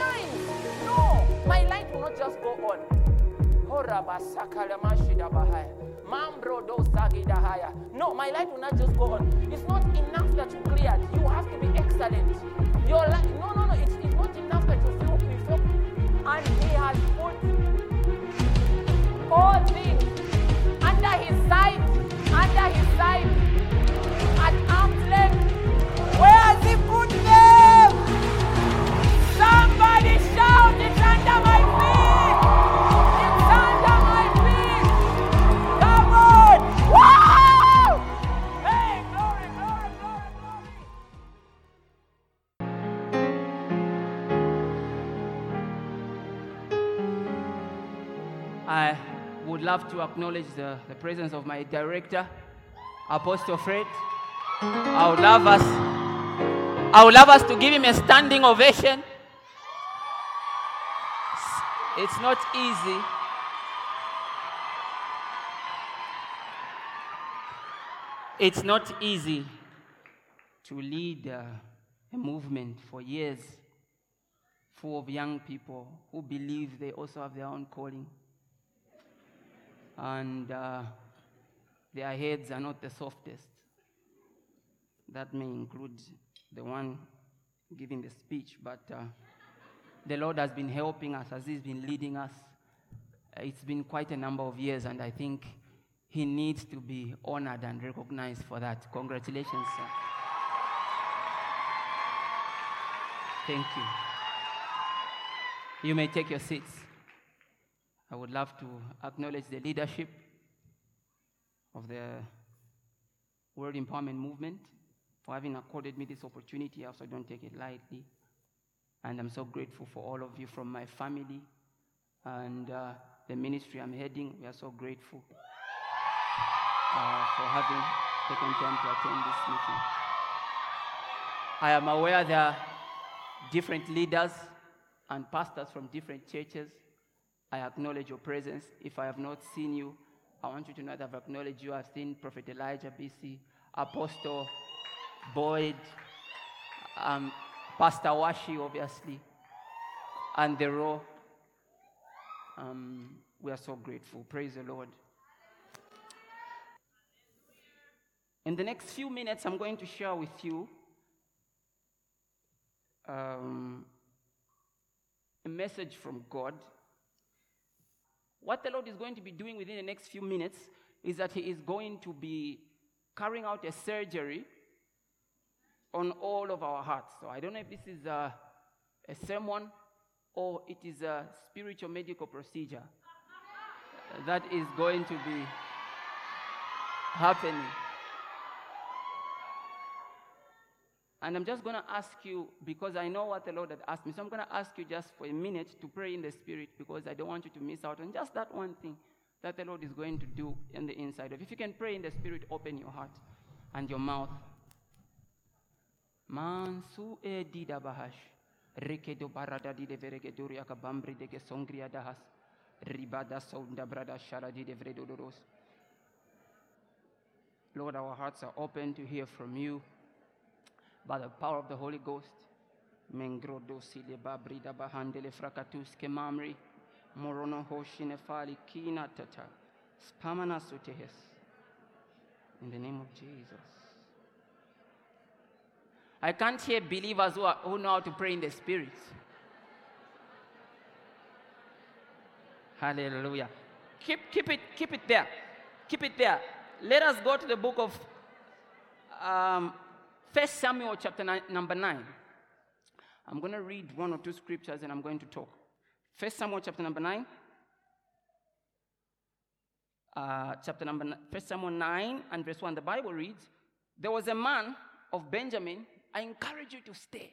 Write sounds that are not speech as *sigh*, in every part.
It. No, my light will not just go on. No, my light will not just go on. It's not enough that you cleared. You have to be excellent. Your light, no, no, no. It's, it's not enough that you feel, feel. And He has put all things under his sight, under his sight, at arm's length. Where has he put them? I would love to acknowledge the, the presence of my director, Apostle Fred. I would love us, I would love us to give him a standing ovation. It's not easy. It's not easy to lead uh, a movement for years full of young people who believe they also have their own calling and uh, their heads are not the softest. That may include the one giving the speech, but uh, the Lord has been helping us as He's been leading us. Uh, It's been quite a number of years, and I think He needs to be honored and recognized for that. Congratulations, sir. Thank you. You may take your seats. I would love to acknowledge the leadership of the World Empowerment Movement for having accorded me this opportunity. I also don't take it lightly. And I'm so grateful for all of you from my family and uh, the ministry I'm heading. We are so grateful uh, for having taken time to attend this meeting. I am aware there are different leaders and pastors from different churches. I acknowledge your presence. If I have not seen you, I want you to know that I've acknowledged you. I've seen Prophet Elijah BC, Apostle Boyd, um, Pastor Washi, obviously, and the Raw. Um, we are so grateful. Praise the Lord. In the next few minutes, I'm going to share with you um, a message from God. What the Lord is going to be doing within the next few minutes is that He is going to be carrying out a surgery on all of our hearts. So I don't know if this is a, a sermon or it is a spiritual medical procedure that is going to be happening. And I'm just going to ask you, because I know what the Lord had asked me, so I'm going to ask you just for a minute to pray in the Spirit, because I don't want you to miss out on just that one thing that the Lord is going to do in the inside of. If you can pray in the Spirit, open your heart and your mouth. Mansu e dida bahash. Rekedo barada di de veregeduria kabambri de gesongria dahas. Ribada sounda brada shara di de vredodoros. Lord, our hearts are open to hear from you by the power of the Holy Ghost. Mengrodo sile babrida bahandele frakatus ke mamri. Morono hoshine fali kina tata. Spamana sutehes. In the name of Jesus. I can't hear believers who, are, who know how to pray in the Spirit. Hallelujah. Keep, keep, it, keep it there. Keep it there. Let us go to the book of um, 1 Samuel, chapter nine, number 9. I'm going to read one or two scriptures and I'm going to talk. 1 Samuel, chapter number 9. Uh, chapter number 1 Samuel 9 and verse 1. The Bible reads There was a man of Benjamin. I encourage you to stay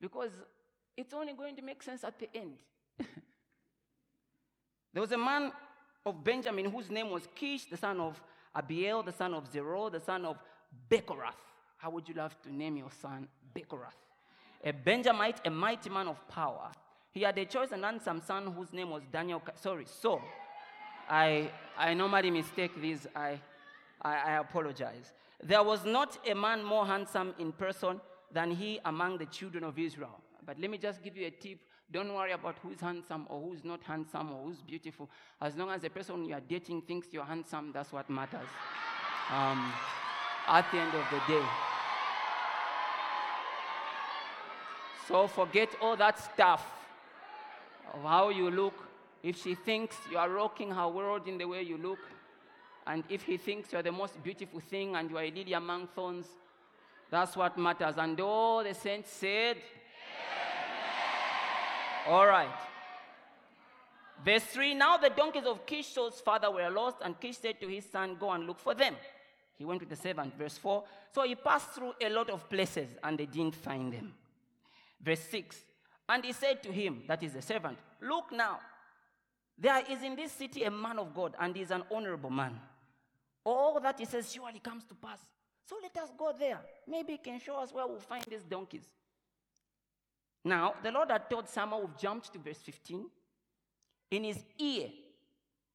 because it's only going to make sense at the end. *laughs* there was a man of Benjamin whose name was Kish, the son of Abiel, the son of Zerah, the son of Bechorath. How would you love to name your son Bechorath? A Benjamite, a mighty man of power. He had a choice and handsome son whose name was Daniel. Sorry, so I, I normally mistake these. I, I, I apologize. There was not a man more handsome in person than he among the children of Israel. But let me just give you a tip. Don't worry about who's handsome or who's not handsome or who's beautiful. As long as the person you are dating thinks you're handsome, that's what matters. Um, at the end of the day. So forget all that stuff of how you look. If she thinks you are rocking her world in the way you look, and if he thinks you're the most beautiful thing and you are a lily among thorns, that's what matters. And all the saints said, all right. Verse 3 Now the donkeys of Kish's father were lost, and Kish said to his son, Go and look for them. He went with the servant. Verse 4 So he passed through a lot of places, and they didn't find them. Verse 6 And he said to him, That is the servant, Look now, there is in this city a man of God, and he is an honorable man. All that he says surely comes to pass. So let us go there. Maybe he can show us where we'll find these donkeys. Now, the Lord had told Samuel, we've jumped to verse 15, in his ear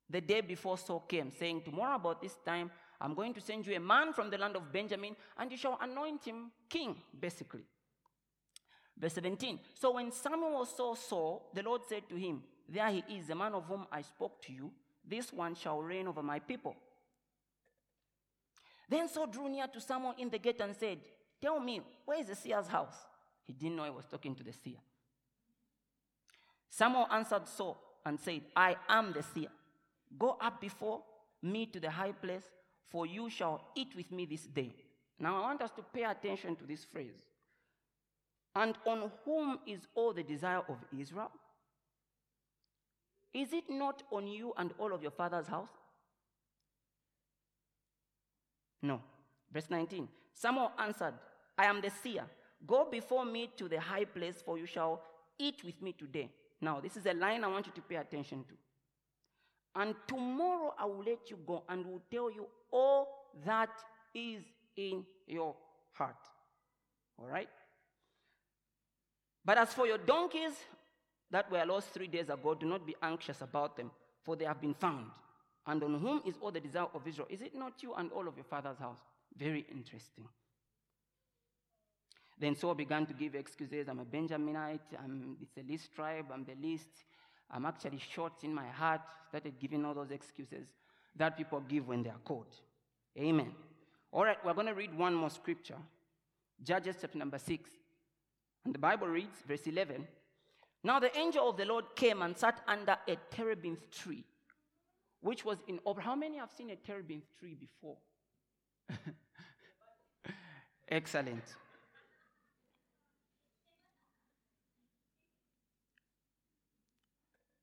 the day before Saul came, saying, Tomorrow about this time, I'm going to send you a man from the land of Benjamin, and you shall anoint him king, basically. Verse 17. So when Samuel saw Saul, the Lord said to him, There he is, the man of whom I spoke to you. This one shall reign over my people. Then Saul drew near to Samuel in the gate and said, Tell me, where is the seer's house? He didn't know he was talking to the seer. Samuel answered Saul and said, I am the seer. Go up before me to the high place, for you shall eat with me this day. Now I want us to pay attention to this phrase. And on whom is all the desire of Israel? Is it not on you and all of your father's house? No. Verse 19 Samuel answered, I am the seer. Go before me to the high place, for you shall eat with me today. Now, this is a line I want you to pay attention to. And tomorrow I will let you go and will tell you all that is in your heart. All right? But as for your donkeys that were lost three days ago, do not be anxious about them, for they have been found. And on whom is all the desire of Israel? Is it not you and all of your father's house? Very interesting. Then Saul began to give excuses. I'm a Benjaminite. I'm, it's the least tribe. I'm the least. I'm actually short in my heart. Started giving all those excuses that people give when they are caught. Amen. All right, we're going to read one more scripture Judges chapter number 6. And the Bible reads, verse 11 Now the angel of the Lord came and sat under a terebinth tree, which was in Ophrah. How many have seen a terebinth tree before? *laughs* Excellent.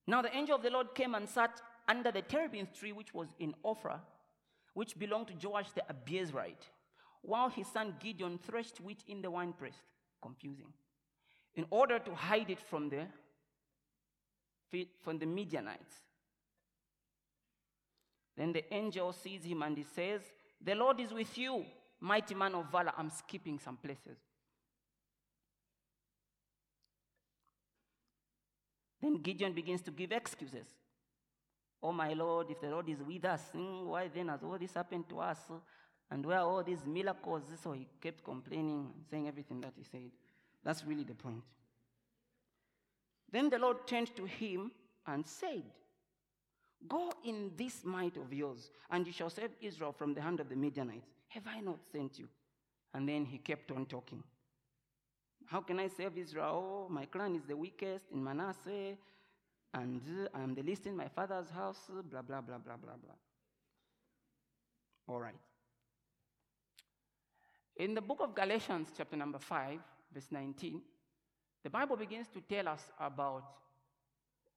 Now the angel of the Lord came and sat under the terebinth tree which was in Ophrah, which belonged to Joash the Abiezrite, while his son Gideon threshed wheat in the winepress. Confusing. In order to hide it from the from the Midianites. Then the angel sees him and he says, The Lord is with you, mighty man of valor. I'm skipping some places. Then Gideon begins to give excuses. Oh, my Lord, if the Lord is with us, hmm, why then has all this happened to us? And where are all these miracles? So he kept complaining, saying everything that he said. That's really the point. Then the Lord turned to him and said, Go in this might of yours, and you shall save Israel from the hand of the Midianites. Have I not sent you? And then he kept on talking. How can I save Israel? Oh, my clan is the weakest in Manasseh, and I'm the least in my father's house, blah, blah, blah, blah, blah, blah. All right. In the book of Galatians, chapter number 5, verse 19, the Bible begins to tell us about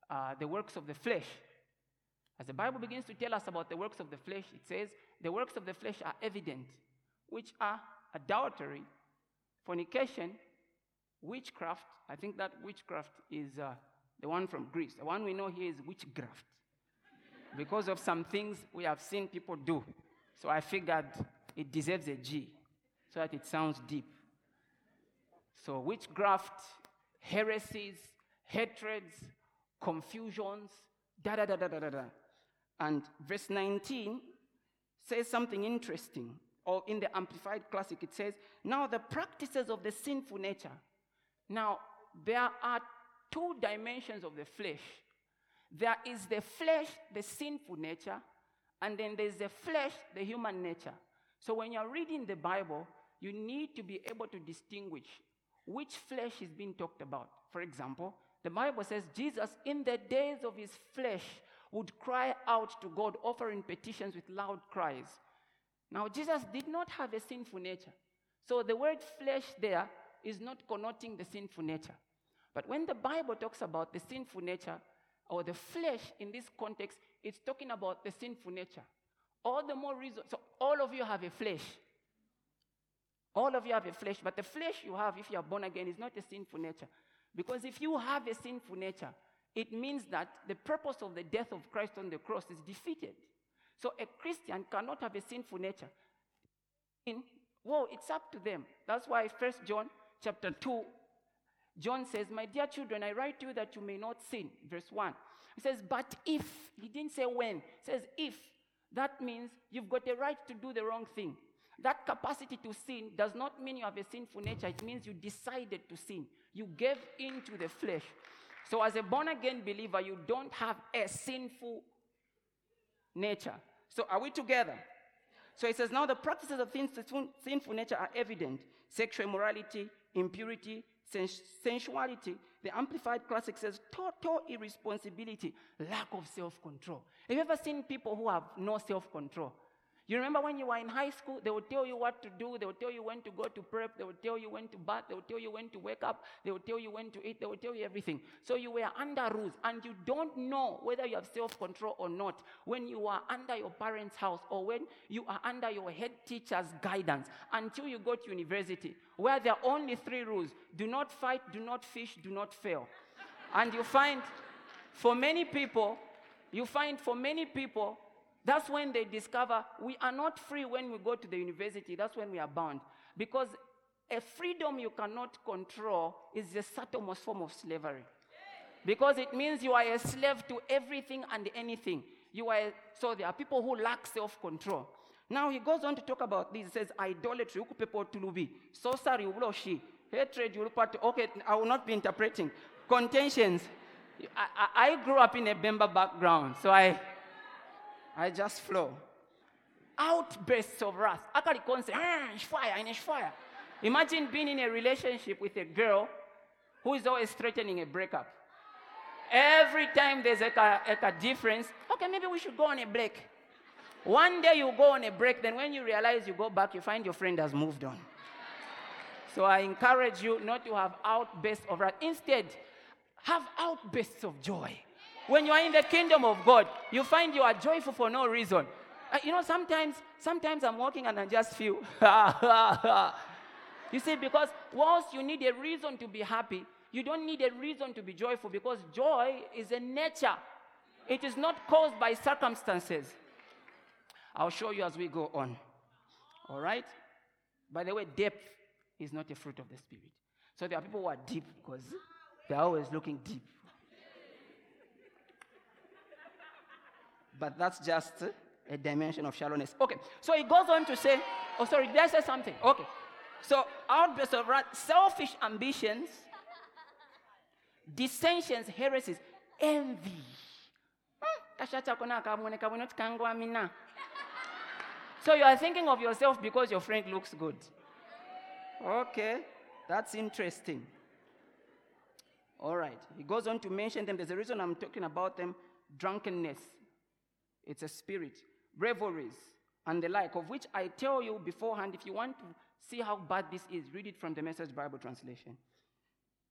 uh, the works of the flesh. As the Bible begins to tell us about the works of the flesh, it says, the works of the flesh are evident, which are adultery, fornication, witchcraft, I think that witchcraft is uh, the one from Greece. The one we know here is witchcraft. because of some things we have seen people do. So I figured it deserves a G so that it sounds deep. So, witchcraft, heresies, hatreds, confusions, da da da da da da. And verse 19 says something interesting. Or in the Amplified Classic, it says, Now the practices of the sinful nature. Now, there are two dimensions of the flesh there is the flesh, the sinful nature, and then there's the flesh, the human nature. So when you're reading the Bible, you need to be able to distinguish which flesh is being talked about. For example, the Bible says Jesus, in the days of his flesh, would cry out to God, offering petitions with loud cries. Now, Jesus did not have a sinful nature. So the word flesh there is not connoting the sinful nature. But when the Bible talks about the sinful nature or the flesh in this context, it's talking about the sinful nature. All the more reason. So all of you have a flesh. All of you have a flesh, but the flesh you have, if you are born again, is not a sinful nature. Because if you have a sinful nature, it means that the purpose of the death of Christ on the cross is defeated. So a Christian cannot have a sinful nature. In, well, it's up to them. That's why First John chapter 2, John says, My dear children, I write to you that you may not sin. Verse 1. He says, But if, he didn't say when, he says if. That means you've got a right to do the wrong thing. That capacity to sin does not mean you have a sinful nature. It means you decided to sin. You gave into the flesh. So, as a born again believer, you don't have a sinful nature. So, are we together? So, it says, Now the practices of sinful nature are evident sexual immorality, impurity, sens- sensuality. The Amplified Classic says total irresponsibility, lack of self control. Have you ever seen people who have no self control? You remember when you were in high school, they would tell you what to do, they would tell you when to go to prep, they would tell you when to bath, they would tell you when to wake up, they would tell you when to eat, they would tell you everything. So you were under rules and you don't know whether you have self control or not when you are under your parents' house or when you are under your head teacher's guidance until you go to university where there are only three rules do not fight, do not fish, do not fail. and you find for many people, you find for many people, that's when they discover we are not free when we go to the university. That's when we are bound. Because a freedom you cannot control is the subtlest form of slavery. Because it means you are a slave to everything and anything. You are so there are people who lack self-control. Now he goes on to talk about this. He says idolatry, sorcery, hatred, okay, I will not be interpreting. Contentions. I, I, I grew up in a Bemba background, so I I just flow. Outbursts of wrath. Akari say, hmm, it's fire, and fire. Imagine being in a relationship with a girl who is always threatening a breakup. Every time there's like a, like a difference, okay, maybe we should go on a break. One day you go on a break, then when you realize you go back, you find your friend has moved on. So I encourage you not to have outbursts of wrath. Instead, have outbursts of joy. When you are in the kingdom of God, you find you are joyful for no reason. Uh, you know, sometimes, sometimes I'm walking and I just feel, *laughs* you see, because whilst you need a reason to be happy, you don't need a reason to be joyful because joy is a nature. It is not caused by circumstances. I'll show you as we go on. All right? By the way, depth is not a fruit of the Spirit. So there are people who are deep because they're always looking deep. But that's just a dimension of shallowness. Okay, so he goes on to say, oh, sorry, did I say something? Okay. So, outbursts of wrath, selfish ambitions, dissensions, heresies, envy. Hmm, so you are thinking of yourself because your friend looks good. Okay, that's interesting. All right, he goes on to mention them. There's a reason I'm talking about them drunkenness, it's a spirit. Revelries and the like, of which I tell you beforehand, if you want to see how bad this is, read it from the Message Bible translation.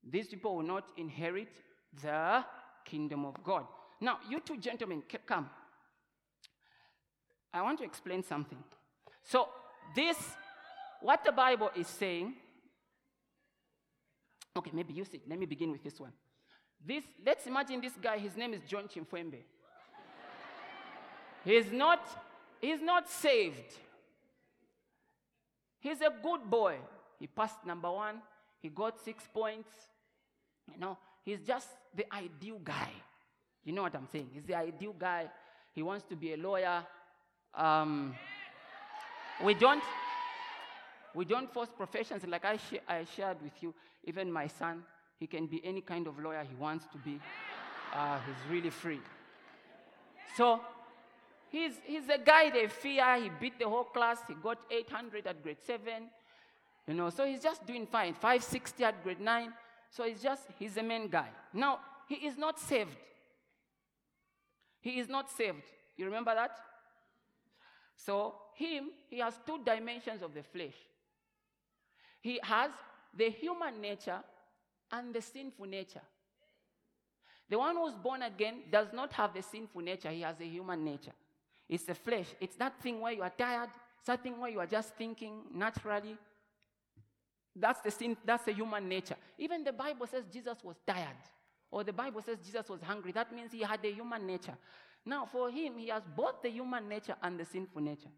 These people will not inherit the kingdom of God. Now, you two gentlemen, come. I want to explain something. So, this, what the Bible is saying, Okay, maybe you sit. Let me begin with this one. This, let's imagine this guy, his name is John Chimfwembe. He's not, he's not saved. He's a good boy. He passed number one. He got six points. You know, he's just the ideal guy. You know what I'm saying? He's the ideal guy. He wants to be a lawyer. Um, we don't we don't force professions like I, sh- I shared with you. Even my son, he can be any kind of lawyer he wants to be. Uh, he's really free. So he's, he's a guy they fear. He beat the whole class. He got 800 at grade 7. You know, so he's just doing fine. 560 at grade 9. So he's just, he's a main guy. Now, he is not saved. He is not saved. You remember that? So, him, he has two dimensions of the flesh. He has the human nature and the sinful nature. The one who's born again does not have the sinful nature, he has a human nature. It's the flesh. It's that thing where you are tired, something where you are just thinking naturally. That's the sin, that's the human nature. Even the Bible says Jesus was tired, or the Bible says Jesus was hungry. That means he had a human nature. Now, for him, he has both the human nature and the sinful nature.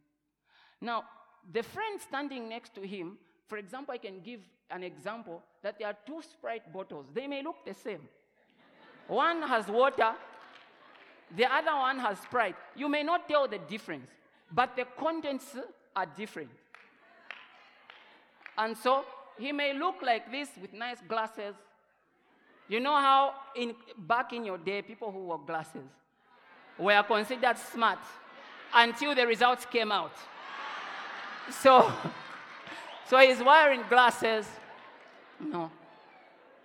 Now, the friend standing next to him, for example, I can give an example that there are two Sprite bottles. They may look the same. one has water, the other one has pride. You may not tell the difference, but the contents are different. And so he may look like this with nice glasses. You know how in, back in your day, people who wore glasses were considered smart until the results came out. So, *laughs* so he's wearing glasses. No.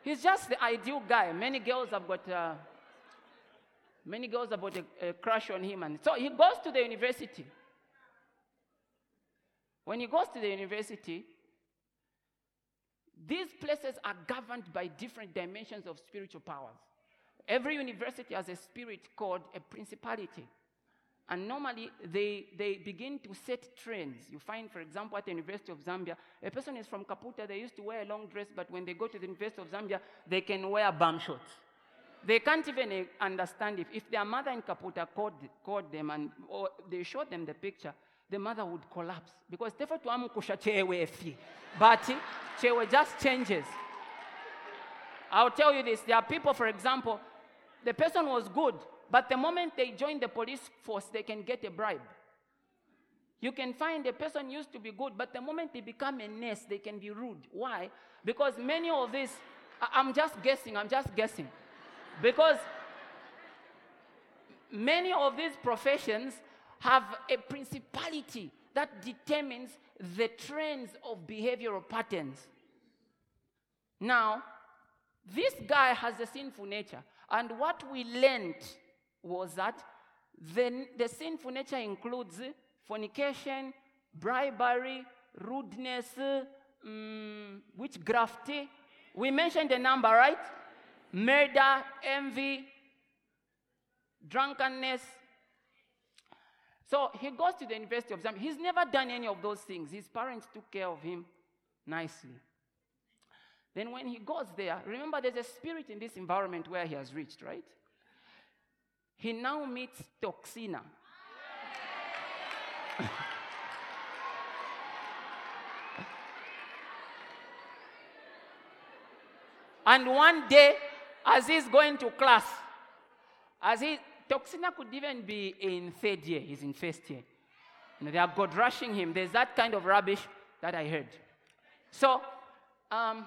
He's just the ideal guy. Many girls have got, uh, many girls got a, a crush on him. And so he goes to the university. When he goes to the university, these places are governed by different dimensions of spiritual powers. Every university has a spirit called a principality. And normally they, they begin to set trends. You find, for example, at the University of Zambia, a person is from Kaputa, they used to wear a long dress, but when they go to the University of Zambia, they can wear bum shorts. They can't even uh, understand if, if their mother in Kaputa called, called them and or they showed them the picture, the mother would collapse because tefe twamukusha chewe fi. But chewe just changes. I'll tell you this. There are people, for example, the person was good, but the moment they join the police force, they can get a bribe. You can find a person used to be good, but the moment they become a nurse, they can be rude. Why? Because many of these, I'm just guessing, I'm just guessing. Because many of these professions have a principality that determines the trends of behavioral patterns. Now, this guy has a sinful nature. And what we learned was that the, the sinful nature includes fornication, bribery, rudeness, um, witchcraft. We mentioned the number, right? Murder, envy, drunkenness. So he goes to the University of Zambia. He's never done any of those things. His parents took care of him nicely. Then when he goes there, remember there's a spirit in this environment where he has reached, right? He now meets Toxina. *laughs* and one day, as he's going to class, as he Toxina could even be in third year, he's in first year. You know, they are God rushing him. There's that kind of rubbish that I heard. So, um,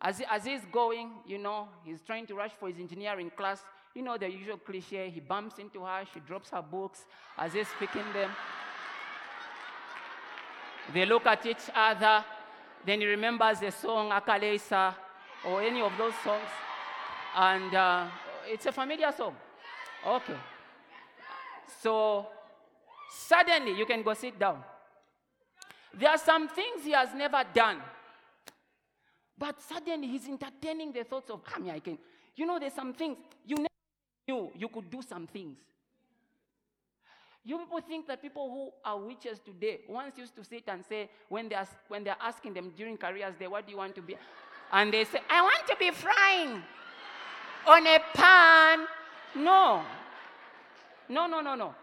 as, he, as he's going, you know, he's trying to rush for his engineering class. You know, the usual cliche, he bumps into her, she drops her books as he's speaking them. They look at each other. Then he remembers the song Akalesa or any of those songs. And uh, it's a familiar song. Okay. So suddenly you can go sit down. There are some things he has never done. But suddenly he's entertaining the thoughts of, I mean, I can. You know, there's some things you never knew you could do some things. You people think that people who are witches today once used to sit and say, when they're, when they're asking them during careers day, what do you want to be? And they say, I want to be frying on a pan. No. No, no, no, no.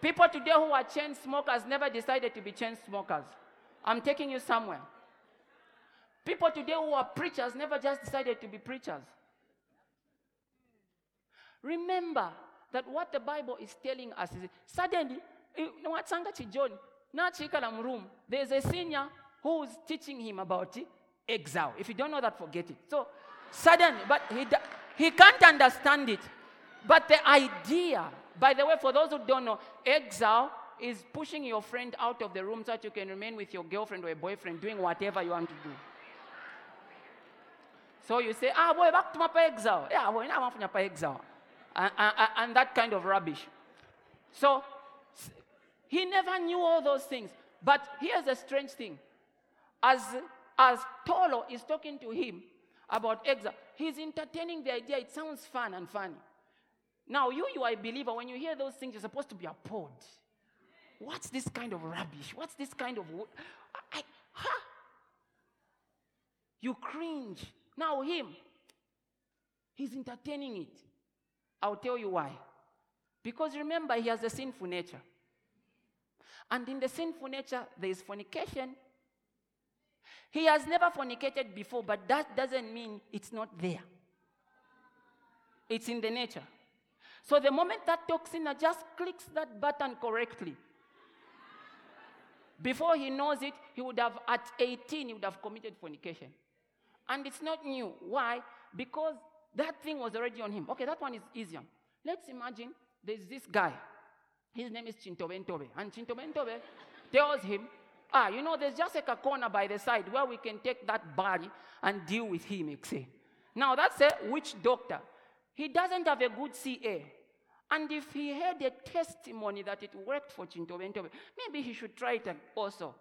People today who are chain smokers never decided to be chain smokers. I'm taking you somewhere. People today who are preachers never just decided to be preachers. Remember that what the Bible is telling us is suddenly, watsanga John, nachikala room, there's a senior who's teaching him about exile. If you don't know that, forget it. So suddenly, but he, he can't understand it. But the idea, by the way, for those who don't know, exile is pushing your friend out of the room so that you can remain with your girlfriend or a boyfriend doing whatever you want to do. So you say, ah, boy, back to my exile. Yeah, boy, now I'm for exile. And, and, and that kind of rubbish. So he never knew all those things. But here's the strange thing. As, as Tolo is talking to him about exile, he's entertaining the idea. It sounds fun and funny. Now, you, you are a believer. When you hear those things, you're supposed to be appalled. What's this kind of rubbish? What's this kind of. I, I, ha! You cringe. Now, him, he's entertaining it. I'll tell you why. Because remember, he has a sinful nature. And in the sinful nature, there is fornication. He has never fornicated before, but that doesn't mean it's not there. It's in the nature. So the moment that toxina just clicks that button correctly, before he knows it, he would have, at 18, he would have committed fornication. And it's not new. Why? Because that thing was already on him. Okay, that one is easier. Let's imagine there's this guy. His name is Chintobentobe. And Chintobentobe tells him, ah, you know, there's just like a corner by the side where we can take that body and deal with him, say. Now, that's a witch doctor. He doesn't have a good CA. And if he had a testimony that it worked for Chintobentobe, maybe he should try it also.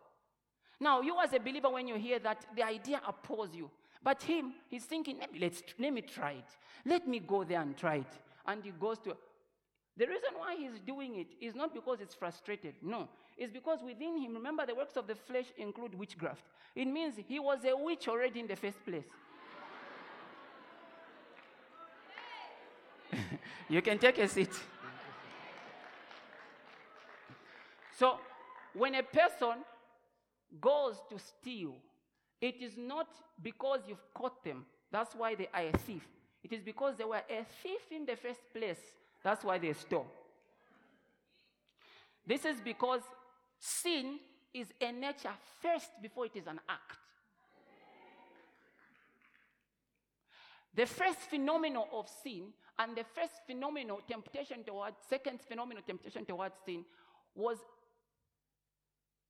Now, you as a believer, when you hear that, the idea appalls you. But him, he's thinking, me, let's, let me try it. Let me go there and try it. And he goes to. The reason why he's doing it is not because it's frustrated. No. It's because within him, remember, the works of the flesh include witchcraft. It means he was a witch already in the first place. *laughs* you can take a seat. So, when a person goes to steal, it is not because you've caught them. That's why they are a thief. It is because they were a thief in the first place. That's why they stole. This is because sin is a nature first before it is an act. The first phenomenon of sin and the first phenomenon, temptation towards, second phenomenon, temptation towards sin, was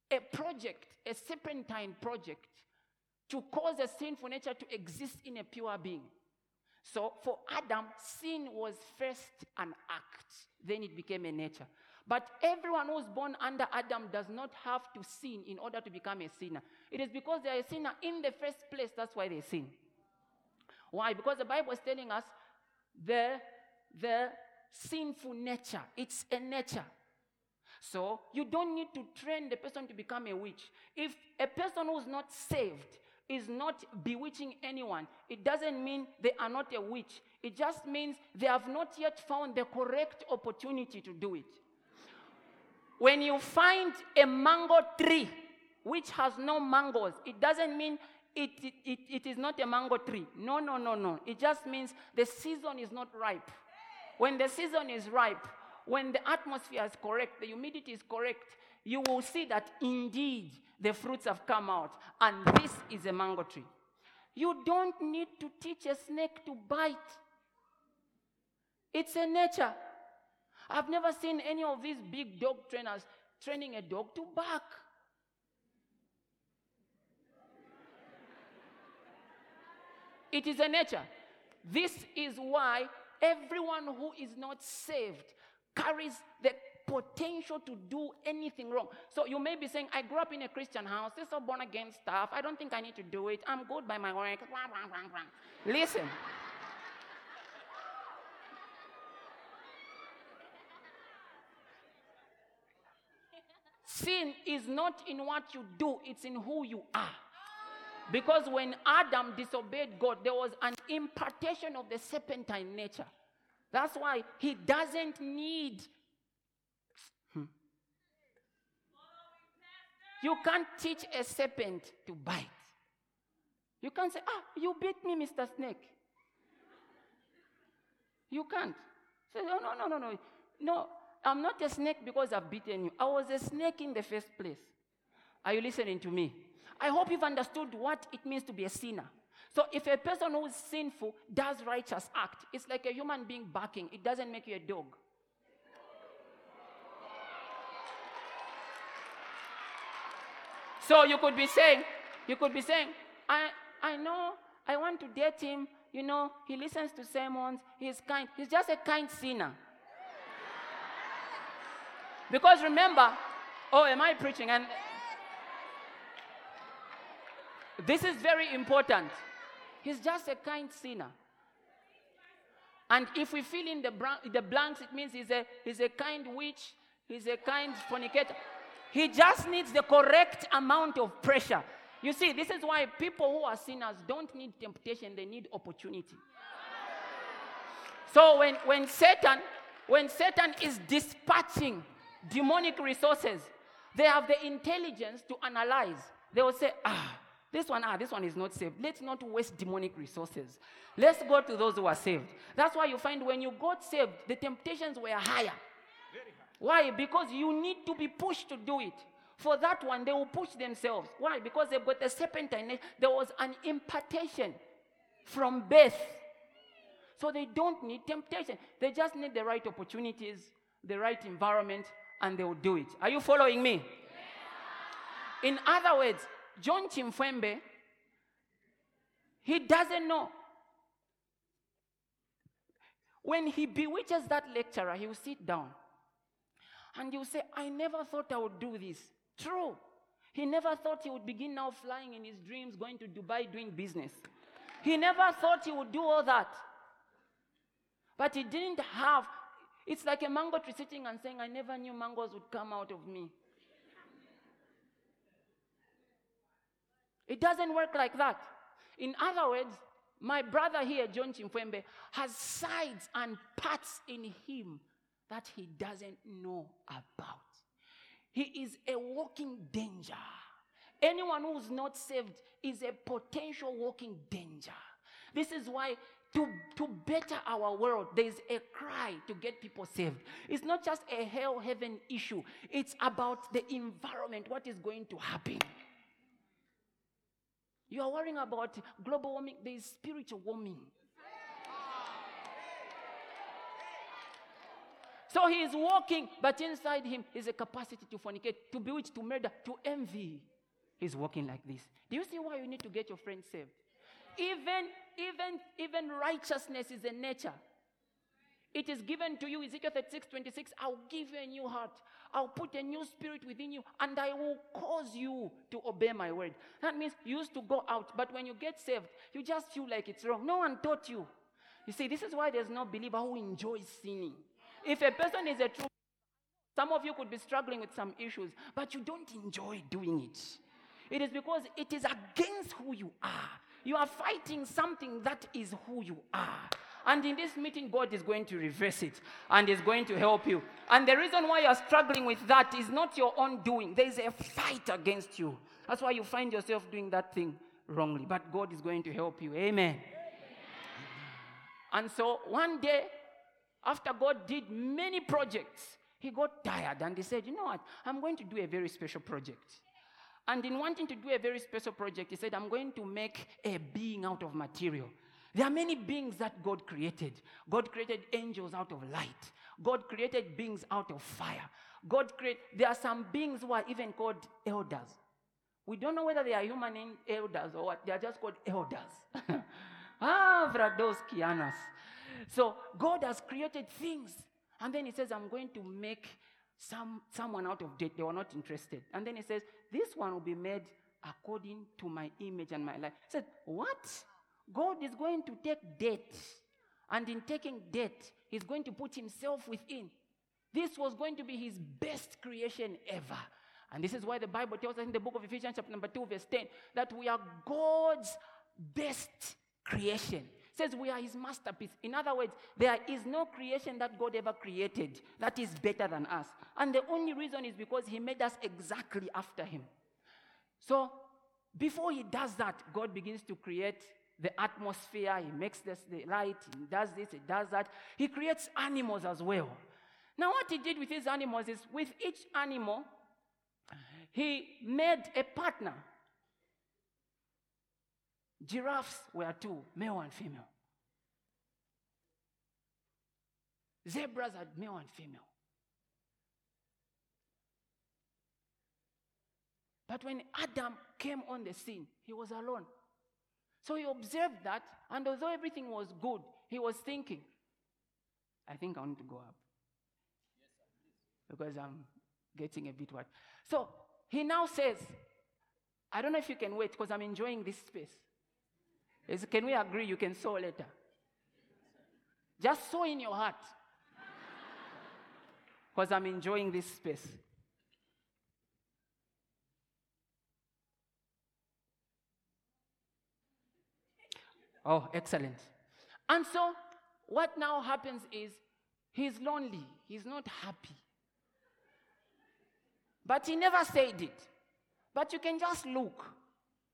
a project, a serpentine project to cause a sinful nature to exist in a pure being. So for Adam, sin was first an act, then it became a nature. But everyone who's born under Adam does not have to sin in order to become a sinner. It is because they are a sinner in the first place, that's why they sin. Why? Because the Bible is telling us the, the sinful nature, it's a nature. So you don't need to train the person to become a witch. If a person who's not saved is not bewitching anyone. It doesn't mean they are not a witch. It just means they have not yet found the correct opportunity to do it. When you find a mango tree which has no mangoes, it doesn't mean it, it, it, it is not a mango tree. No, no, no, no. It just means the season is not ripe. When the season is ripe, when the atmosphere is correct, the humidity is correct, you will see that indeed the fruits have come out. And this is a mango tree. You don't need to teach a snake to bite, it's a nature. I've never seen any of these big dog trainers training a dog to bark. It is a nature. This is why everyone who is not saved carries the potential to do anything wrong. So you may be saying, I grew up in a Christian house. This is all born again stuff. I don't think I need to do it. I'm good by my work. Listen. Sin is not in what you do, it's in who you are. Because when Adam disobeyed God, there was an impartation of the serpentine nature. That's why he doesn't need. Hmm. You can't teach a serpent to bite. You can't say, ah, you beat me, Mr. Snake. You can't. Say, no, no, no, no, no. No, I'm not a snake because I've beaten you. I was a snake in the first place. Are you listening to me? I hope you've understood what it means to be a sinner. So if a person who is sinful does righteous act, it's like a human being barking. It doesn't make you a dog. So you could be saying, you could be saying, I, I know I want to date him. You know, he listens to sermons. He's kind. He's just a kind sinner. Because remember, oh, am I preaching? And this is very important. He's just a kind sinner. And if we fill in the, the blanks, it means he's a, he's a kind witch, he's a kind fornicator. He just needs the correct amount of pressure. You see, this is why people who are sinners don't need temptation, they need opportunity. So when, when Satan, when Satan is dispatching demonic resources, they have the intelligence to analyze. They will say, ah, this one, ah, this one is not saved. Let's not waste demonic resources. Let's go to those who are saved. That's why you find when you got saved, the temptations were higher. Why? Because you need to be pushed to do it. For that one, they will push themselves. Why? Because they've got the serpentine. There was an impartation from birth. So they don't need temptation. They just need the right opportunities, the right environment, and they will do it. Are you following me? In other words, John Chimfwembe, he doesn't know. When he bewitches that lecturer, he will sit down and he will say, I never thought I would do this. True. He never thought he would begin now flying in his dreams, going to Dubai doing business. He never thought he would do all that. But he didn't have, it's like a mango tree sitting and saying, I never knew mangoes would come out of me. It doesn't work like that. In other words, my brother here, John Chimfwembe, has sides and parts in him that he doesn't know about. He is a walking danger. Anyone who's not saved is a potential walking danger. This is why to, to better our world, there's a cry to get people saved. It's not just a hell heaven issue, it's about the environment, what is going to happen. You are worrying about global warming, there is spiritual warming. So he is walking, but inside him is a capacity to fornicate, to bewitch, to murder, to envy. He's walking like this. Do you see why you need to get your friends saved? Even, even, even righteousness is a nature. It is given to you, Ezekiel 36, 26. I'll give you a new heart. I'll put a new spirit within you, and I will cause you to obey my word. That means you used to go out, but when you get saved, you just feel like it's wrong. No one taught you. You see, this is why there's no believer who enjoys sinning. If a person is a true, some of you could be struggling with some issues, but you don't enjoy doing it. It is because it is against who you are. You are fighting something that is who you are. And in this meeting, God is going to reverse it and is going to help you. And the reason why you're struggling with that is not your own doing, there is a fight against you. That's why you find yourself doing that thing wrongly. But God is going to help you. Amen. Amen. And so one day, after God did many projects, he got tired and he said, You know what? I'm going to do a very special project. And in wanting to do a very special project, he said, I'm going to make a being out of material. There are many beings that God created. God created angels out of light. God created beings out of fire. God created, there are some beings who are even called elders. We don't know whether they are human elders or what. They are just called elders. *laughs* ah, Vrados Kianas. So God has created things. And then he says, I'm going to make some, someone out of death. They were not interested. And then he says, This one will be made according to my image and my life. He said, What? God is going to take death. And in taking death, he's going to put himself within. This was going to be his best creation ever. And this is why the Bible tells us in the book of Ephesians, chapter number 2, verse 10, that we are God's best creation. Says we are his masterpiece. In other words, there is no creation that God ever created that is better than us. And the only reason is because he made us exactly after him. So before he does that, God begins to create the atmosphere, he makes this the light, he does this, he does that. He creates animals as well. Now, what he did with his animals is with each animal, he made a partner. Giraffes were two, male and female. Zebras are male and female. But when Adam came on the scene, he was alone. So he observed that, and although everything was good, he was thinking, I think I need to go up. because I'm getting a bit what. So he now says, I don't know if you can wait because I'm enjoying this space. Can we agree you can sow later? Just sow in your heart. Because I'm enjoying this space. Oh, excellent. And so, what now happens is he's lonely, he's not happy. But he never said it. But you can just look.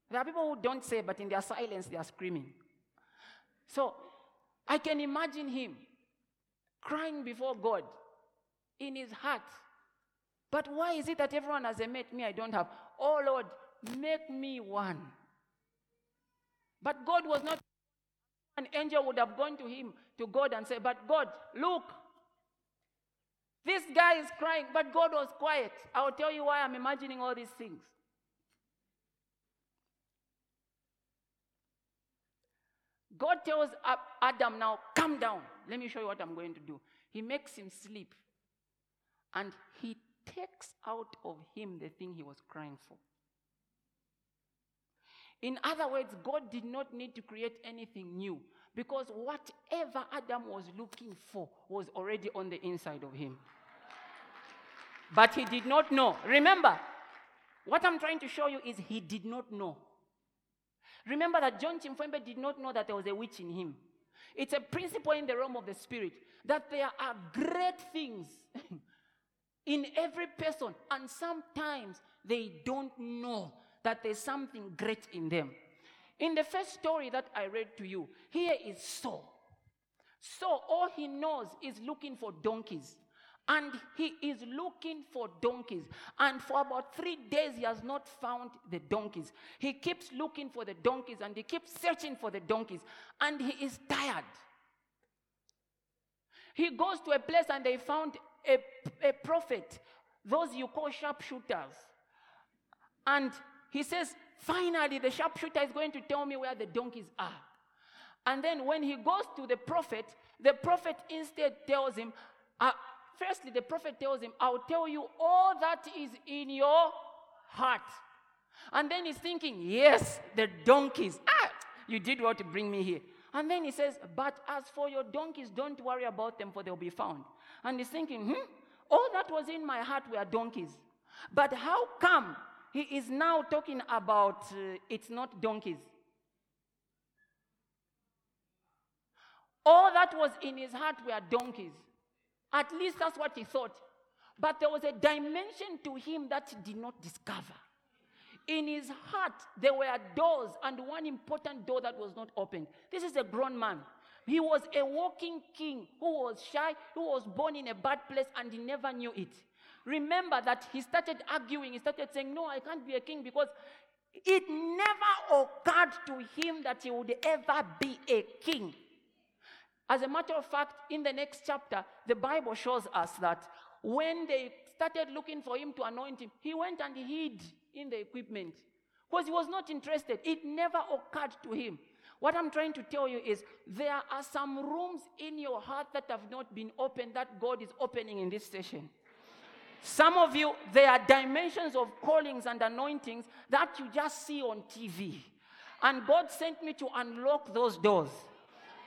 There are people who don't say, but in their silence, they are screaming. So, I can imagine him crying before God in his heart. But why is it that everyone has a me I don't have? Oh Lord, make me one. But God was not an angel would have gone to him, to God, and said, But God, look, this guy is crying, but God was quiet. I'll tell you why I'm imagining all these things. God tells Adam now, Come down. Let me show you what I'm going to do. He makes him sleep, and he takes out of him the thing he was crying for. In other words, God did not need to create anything new because whatever Adam was looking for was already on the inside of him. But he did not know. Remember, what I'm trying to show you is he did not know. Remember that John Chimfembe did not know that there was a witch in him. It's a principle in the realm of the spirit that there are great things in every person, and sometimes they don't know that there's something great in them. In the first story that I read to you, here is Saul. So all he knows is looking for donkeys. And he is looking for donkeys. And for about three days, he has not found the donkeys. He keeps looking for the donkeys and he keeps searching for the donkeys. And he is tired. He goes to a place and they found a, a prophet, those you call sharpshooters. And he says, finally, the sharpshooter is going to tell me where the donkeys are. And then when he goes to the prophet, the prophet instead tells him, uh, firstly, the prophet tells him, I'll tell you all that is in your heart. And then he's thinking, yes, the donkeys. Ah, you did well to bring me here. And then he says, but as for your donkeys, don't worry about them, for they'll be found. And he's thinking, hmm, all that was in my heart were donkeys. But how come he is now talking about uh, it's not donkeys. All that was in his heart were donkeys. At least that's what he thought. But there was a dimension to him that he did not discover. In his heart, there were doors, and one important door that was not opened. This is a grown man. He was a walking king who was shy, who was born in a bad place, and he never knew it. Remember that he started arguing. He started saying, No, I can't be a king because it never occurred to him that he would ever be a king. As a matter of fact, in the next chapter, the Bible shows us that when they started looking for him to anoint him, he went and hid in the equipment because he was not interested. It never occurred to him. What I'm trying to tell you is there are some rooms in your heart that have not been opened that God is opening in this session. Some of you, there are dimensions of callings and anointings that you just see on TV. And God sent me to unlock those doors.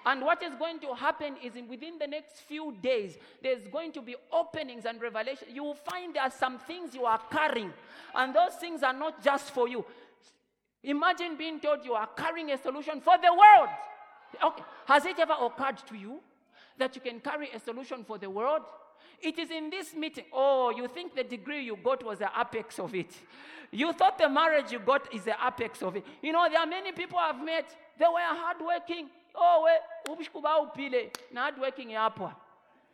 And what is going to happen is in within the next few days, there's going to be openings and revelation. You will find there are some things you are carrying, and those things are not just for you. Imagine being told you are carrying a solution for the world. Okay. Has it ever occurred to you that you can carry a solution for the world? It is in this meeting. Oh, you think the degree you got was the apex of it. You thought the marriage you got is the apex of it. You know, there are many people I've met, they were hardworking. Oh, hardworking.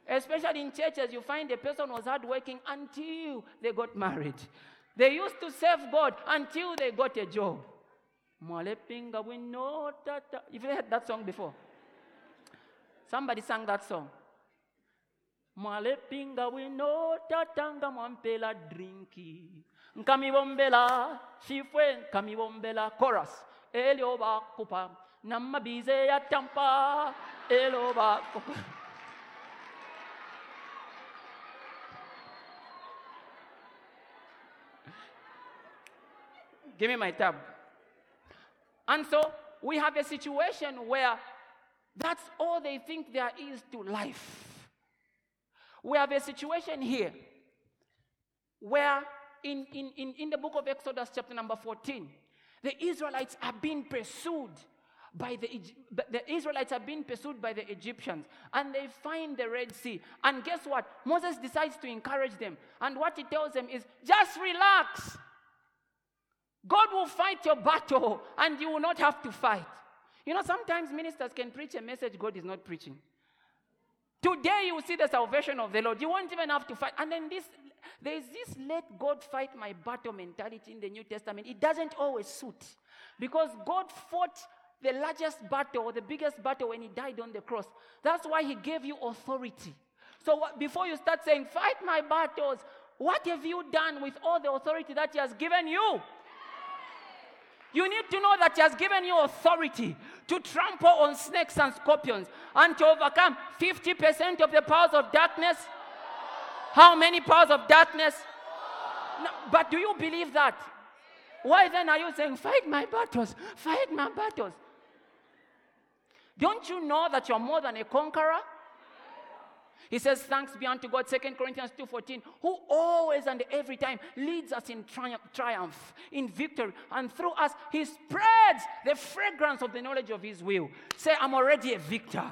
Especially in churches, you find a person was hardworking until they got married. They used to serve God until they got a job. Mwalepinga wino tata. You've heard that song before. Somebody sang that song. Mwalepinga wino tatanga mwampela drinki. Nkamibombela, shifwe nkamibombela. Chorus. Elio bakupa. Namabize ya tampa. Elio bakupa. Give me my tab. And so we have a situation where that's all they think there is to life. We have a situation here where in, in, in, in the book of Exodus, chapter number 14, the Israelites are being pursued by the, the Israelites are being pursued by the Egyptians and they find the Red Sea. And guess what? Moses decides to encourage them. And what he tells them is just relax. God will fight your battle and you will not have to fight. You know, sometimes ministers can preach a message God is not preaching. Today you will see the salvation of the Lord. You won't even have to fight. And then this, there is this let God fight my battle mentality in the New Testament. It doesn't always suit. Because God fought the largest battle or the biggest battle when he died on the cross. That's why he gave you authority. So before you start saying, fight my battles, what have you done with all the authority that he has given you? You need to know that He has given you authority to trample on snakes and scorpions and to overcome 50% of the powers of darkness. How many powers of darkness? No, but do you believe that? Why then are you saying, fight my battles, fight my battles? Don't you know that you're more than a conqueror? He says, Thanks be unto God, 2 Corinthians 2.14, who always and every time leads us in triumph, triumph, in victory, and through us he spreads the fragrance of the knowledge of his will. Say, I'm already a victor.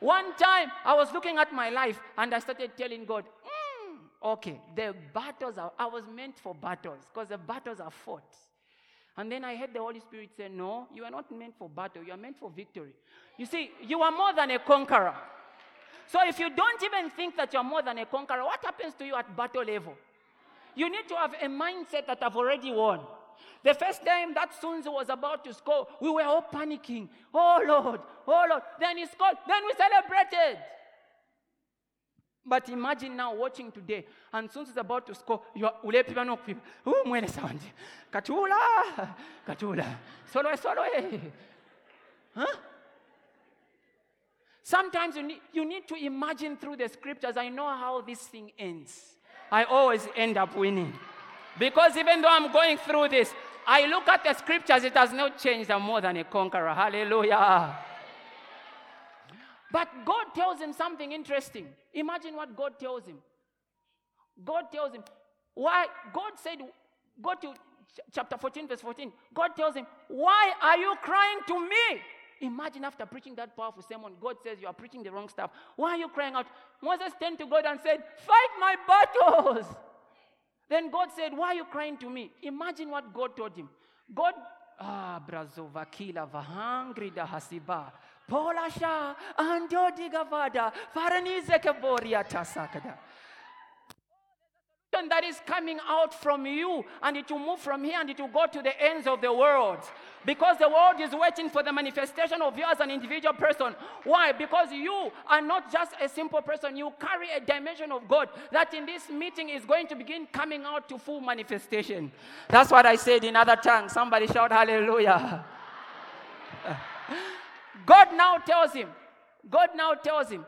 One time I was looking at my life and I started telling God, "Mm, okay, the battles are, I was meant for battles because the battles are fought. And then I heard the Holy Spirit say, No, you are not meant for battle, you are meant for victory. You see, you are more than a conqueror. So if you don't even think that you're more than a conqueror, what happens to you at battle level? You need to have a mindset that I've already won. The first time that Sunzu was about to score, we were all panicking. Oh Lord, oh Lord. Then he scored, then we celebrated. But imagine now watching today, and Sunzu is about to score. You are sawandi. Katula, katula. Solo, solo. Huh? Sometimes you need, you need to imagine through the scriptures. I know how this thing ends. I always end up winning. Because even though I'm going through this, I look at the scriptures, it has not changed. I'm more than a conqueror. Hallelujah. But God tells him something interesting. Imagine what God tells him. God tells him, why? God said, go to chapter 14, verse 14. God tells him, Why are you crying to me? Imagine after preaching that powerful sermon, God says you are preaching the wrong stuff. Why are you crying out? Moses turned to God and said, Fight my battles. Then God said, Why are you crying to me? Imagine what God told him. God, ah, brazovakila vahangri da hasiba. Polasha andodigavada faranize keboria tasakada that is coming out from you and it will move from here and it will go to the ends of the world. Because the world is waiting for the manifestation of you as an individual person. Why? Because you are not just a simple person. You carry a dimension of god that in this meeting is going to begin coming out to full manifestation. That's what i said in other tongues. Somebody shout hallelujah. *laughs* God now tells him god now tells him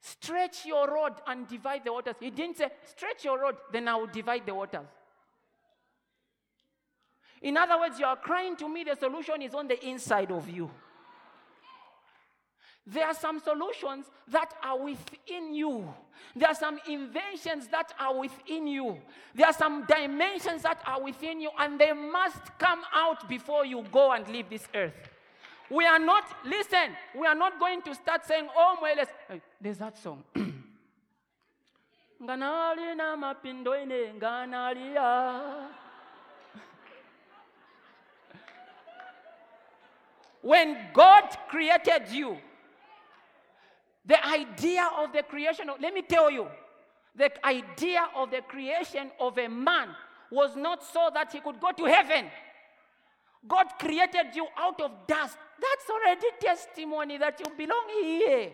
Stretch your rod and divide the waters. He didn't say, stretch your rod, then I will divide the waters. In other words, you are crying to me, the solution is on the inside of you. There are some solutions that are within you. There are some inventions that are within you. There are some dimensions that are within you, and they must come out before you go and leave this earth. We are not, listen, we are not going to start saying, oh, Mweles. Hey, There's that song. *clears throat* *laughs* When God created you, the idea of the creation, of, let me tell you, the idea of the creation of a man was not so that he could go to heaven. God created you out of dust. That's already testimony that you belong here.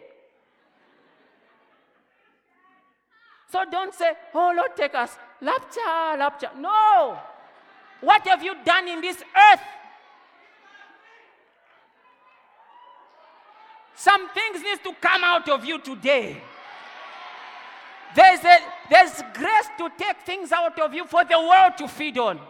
So don't say, oh Lord, take us. Lapcha, lapcha. No. What have you done in this earth? Some things needs to come out of you today. There's, a, there's grace to take things out of you for the world to feed on.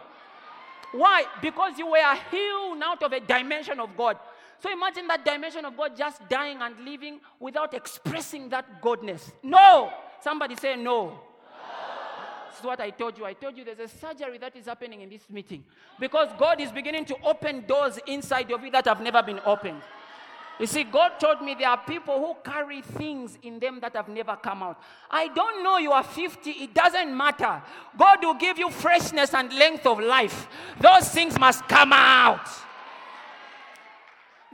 Why? Because you were hewn out of a dimension of God. So imagine that dimension of God just dying and living without expressing that godness. No! Somebody say no. This is what I told you. I told you there's a surgery that is happening in this meeting because God is beginning to open doors inside of you that have never been opened. You see, God told me there are people who carry things in them that have never come out. I don't know you are 50, it doesn't matter. God will give you freshness and length of life. Those things must come out.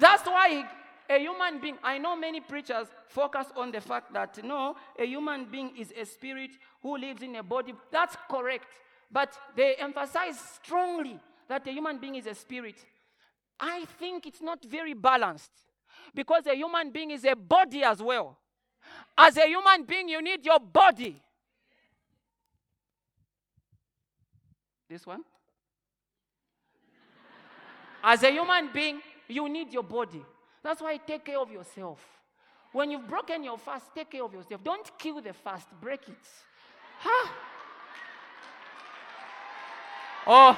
That's why a human being, I know many preachers focus on the fact that no, a human being is a spirit who lives in a body. That's correct. But they emphasize strongly that a human being is a spirit. I think it's not very balanced because a human being is a body as well. As a human being, you need your body. This one? *laughs* As a human being, you need your body. That's why take care of yourself. When you've broken your fast, take care of yourself. Don't kill the fast, break it. Huh? Oh,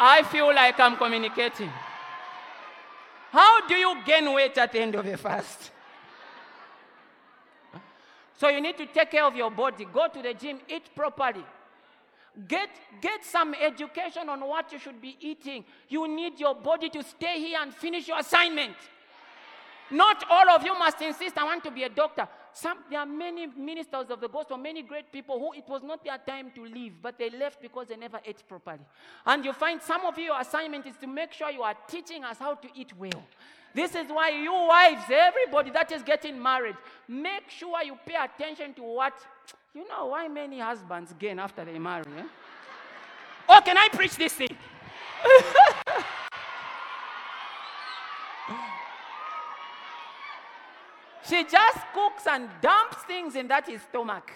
I feel like I'm communicating. How do you gain weight at the end of a fast? So you need to take care of your body. Go to the gym, eat properly. Get, get some education on what you should be eating. You need your body to stay here and finish your assignment. Not all of you must insist, I want to be a doctor. Some, there are many ministers of the gospel, many great people who it was not their time to leave, but they left because they never ate properly. And you find some of you, your assignment is to make sure you are teaching us how to eat well. This is why you wives, everybody that is getting married, make sure you pay attention to what, you know, why many husbands gain after they marry. Eh? Oh, can I preach this thing? *laughs* She just cooks and dumps things in that his stomach.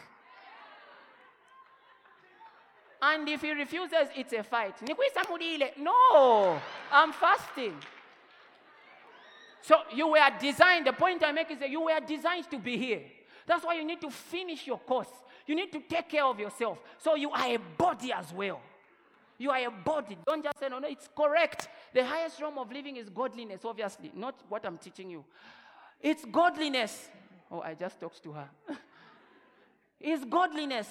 And if he refuses, it's a fight. No, I'm fasting. So you were designed, the point I make is that you were designed to be here. That's why you need to finish your course. You need to take care of yourself. So you are a body as well. You are a body. Don't just say, no, no, it's correct. The highest realm of living is godliness, obviously, not what I'm teaching you. It's godliness. Oh, I just talked to her. *laughs* it's godliness.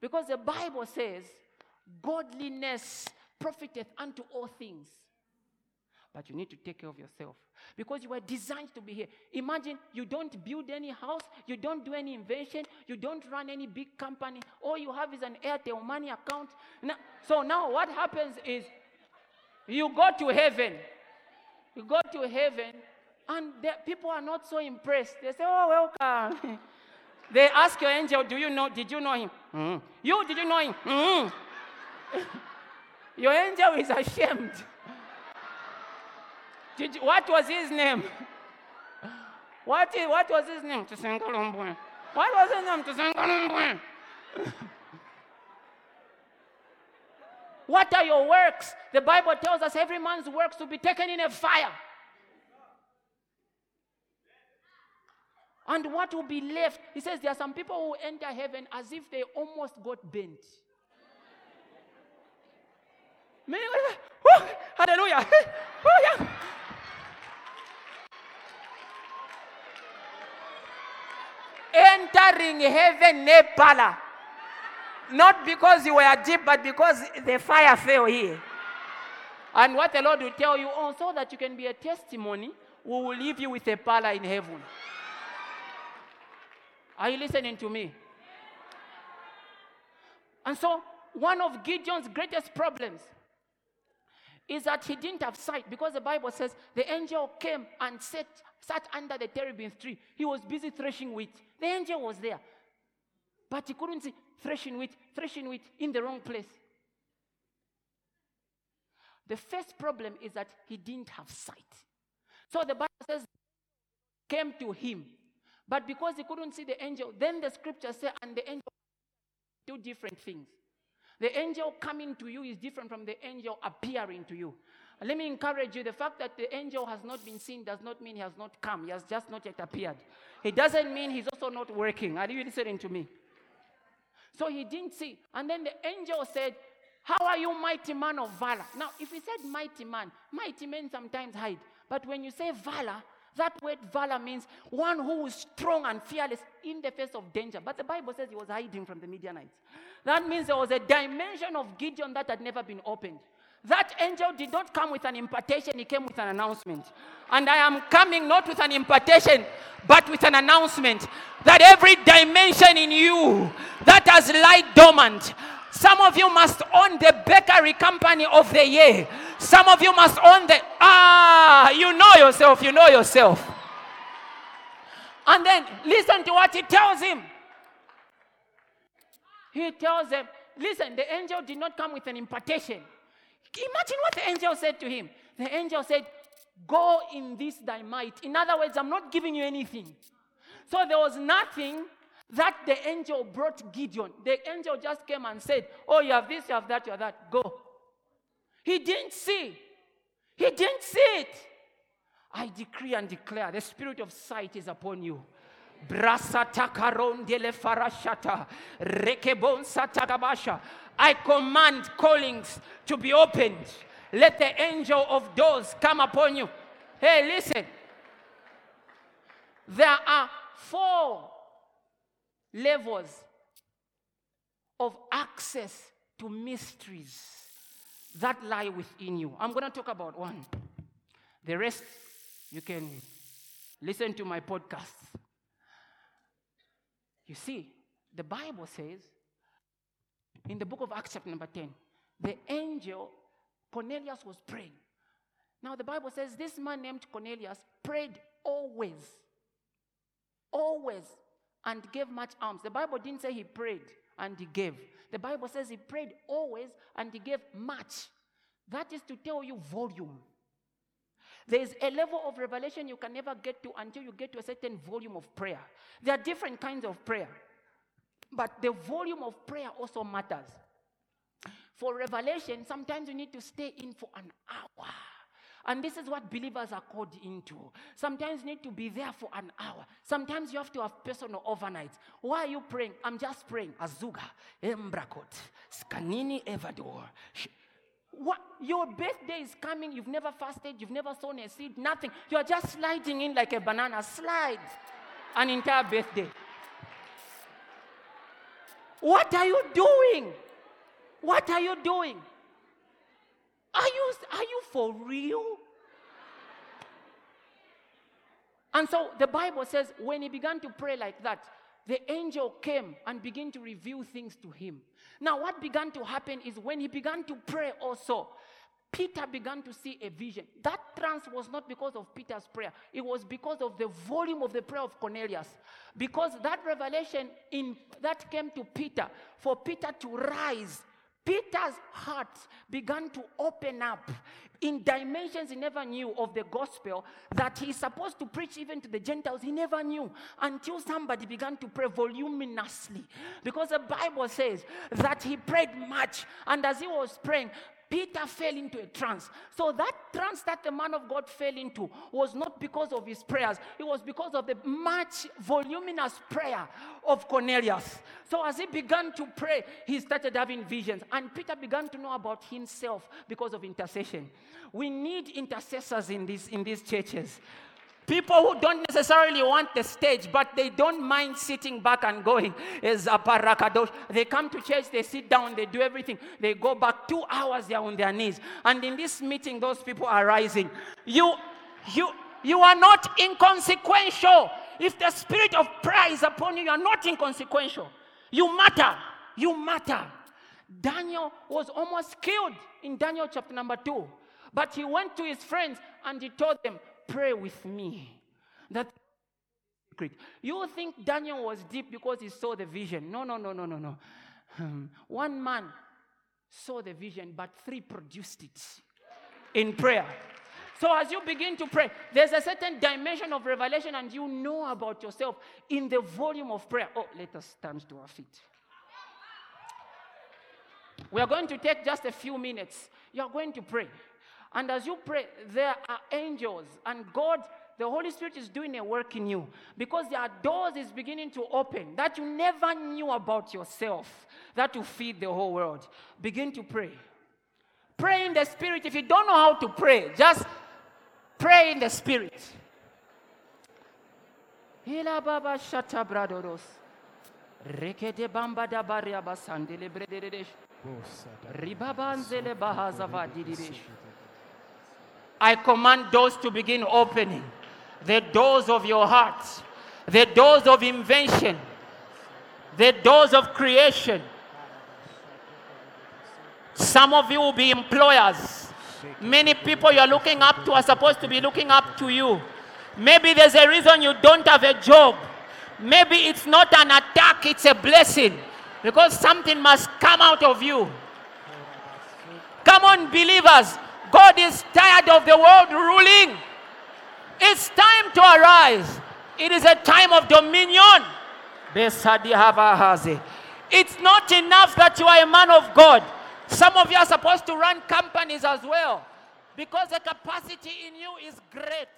Because the Bible says, godliness profiteth unto all things. But you need to take care of yourself because you were designed to be here. Imagine you don't build any house, you don't do any invention, you don't run any big company. All you have is an Airtel money account. Now, so now what happens is you go to heaven. You go to heaven and the, people are not so impressed. They say, Oh, welcome. *laughs* they ask your angel, Do you know? Did you know him? Mm. You, did you know him? Mm. *laughs* your angel is ashamed. Did you, what was his name? What, is, what was his name? What was his name? What are your works? The Bible tells us every man's works to be taken in a fire. And what will be left? He says there are some people who enter heaven as if they almost got bent. Hallelujah. *laughs* entering heaven Nepala. Not because you were deep, but because the fire fell here. And what the Lord will tell you, oh, so that you can be a testimony, we will leave you with a pala in heaven. Are you listening to me? And so, one of Gideon's greatest problems is that he didn't have sight because the Bible says the angel came and sat, sat under the terebinth tree. He was busy threshing wheat. The angel was there, but he couldn't see threshing wheat, threshing wheat in the wrong place. The first problem is that he didn't have sight. So the Bible says, came to him. But because he couldn't see the angel, then the scripture says, and the angel, two different things. The angel coming to you is different from the angel appearing to you. Let me encourage you the fact that the angel has not been seen does not mean he has not come. He has just not yet appeared. It doesn't mean he's also not working. Are you listening to me? So he didn't see. And then the angel said, How are you, mighty man of valor? Now, if he said mighty man, mighty men sometimes hide. But when you say valor, that word valor means one who is strong and fearless in the face of danger. But the Bible says he was hiding from the Midianites. That means there was a dimension of Gideon that had never been opened. That angel did not come with an impartation, he came with an announcement. And I am coming not with an impartation, but with an announcement that every dimension in you that has lied dormant, some of you must own the bakery company of the year. Some of you must own the, ah, you know yourself, you know yourself. And then listen to what he tells him. He tells them, listen, the angel did not come with an impartation. Imagine what the angel said to him. The angel said, Go in this thy might. In other words, I'm not giving you anything. So there was nothing that the angel brought Gideon. The angel just came and said, Oh, you have this, you have that, you have that. Go. He didn't see. He didn't see it. I decree and declare the spirit of sight is upon you. I command callings to be opened. Let the angel of doors come upon you. Hey, listen. There are four levels of access to mysteries that lie within you. I'm going to talk about one. The rest, you can listen to my podcast. You see, the Bible says in the book of Acts, chapter number 10, the angel Cornelius was praying. Now, the Bible says this man named Cornelius prayed always. Always. And gave much alms. The Bible didn't say he prayed and he gave. The Bible says he prayed always and he gave much. That is to tell you volume. There is a level of revelation you can never get to until you get to a certain volume of prayer. There are different kinds of prayer, but the volume of prayer also matters. For revelation, sometimes you need to stay in for an hour. And this is what believers are called into. Sometimes need to be there for an hour. Sometimes you have to have personal overnight. Why are you praying? I'm just praying. Azuga, Embrakot, Scanini Evador. What? Your birthday is coming. You've never fasted. You've never sown a seed. Nothing. You're just sliding in like a banana. Slide an entire birthday. What are you doing? What are you doing? Are you, are you for real? And so the Bible says when he began to pray like that, the angel came and began to reveal things to him. Now, what began to happen is when he began to pray also, Peter began to see a vision. That trance was not because of Peter's prayer, it was because of the volume of the prayer of Cornelius. Because that revelation in that came to Peter for Peter to rise Peter's heart began to open up in dimensions he never knew of the gospel that he's supposed to preach even to the Gentiles. He never knew until somebody began to pray voluminously. Because the Bible says that he prayed much, and as he was praying, Peter fell into a trance. So that trance that the man of God fell into was not because of his prayers, it was because of the much voluminous prayer of Cornelius. So as he began to pray, he started having visions. And Peter began to know about himself because of intercession. We need intercessors in, this, in these churches. People who don't necessarily want the stage, but they don't mind sitting back and going. Is a aparakadosh. They come to church, they sit down, they do everything. They go back two hours, they're on their knees. And in this meeting, those people are rising. You, you, you are not inconsequential. If the spirit of prayer is upon you, you are not inconsequential. You matter. You matter. Daniel was almost killed in Daniel chapter number two. But he went to his friends and he told them, Pray with me. That you think Daniel was deep because he saw the vision. No, no, no, no, no, no. Um, one man saw the vision, but three produced it in prayer. So as you begin to pray, there's a certain dimension of revelation, and you know about yourself in the volume of prayer. Oh, let us stand to our feet. We are going to take just a few minutes. You are going to pray. And as you pray, there are angels, and God, the Holy Spirit is doing a work in you because there are doors is beginning to open that you never knew about yourself that will feed the whole world. Begin to pray. Pray in the Spirit. If you don't know how to pray, just pray in the Spirit. I command doors to begin opening. The doors of your heart, the doors of invention, the doors of creation. Some of you will be employers. Many people you are looking up to are supposed to be looking up to you. Maybe there's a reason you don't have a job. Maybe it's not an attack, it's a blessing because something must come out of you. Come on, believers. God is tired of the world ruling. It's time to arise. It is a time of dominion. It's not enough that you are a man of God. Some of you are supposed to run companies as well because the capacity in you is great.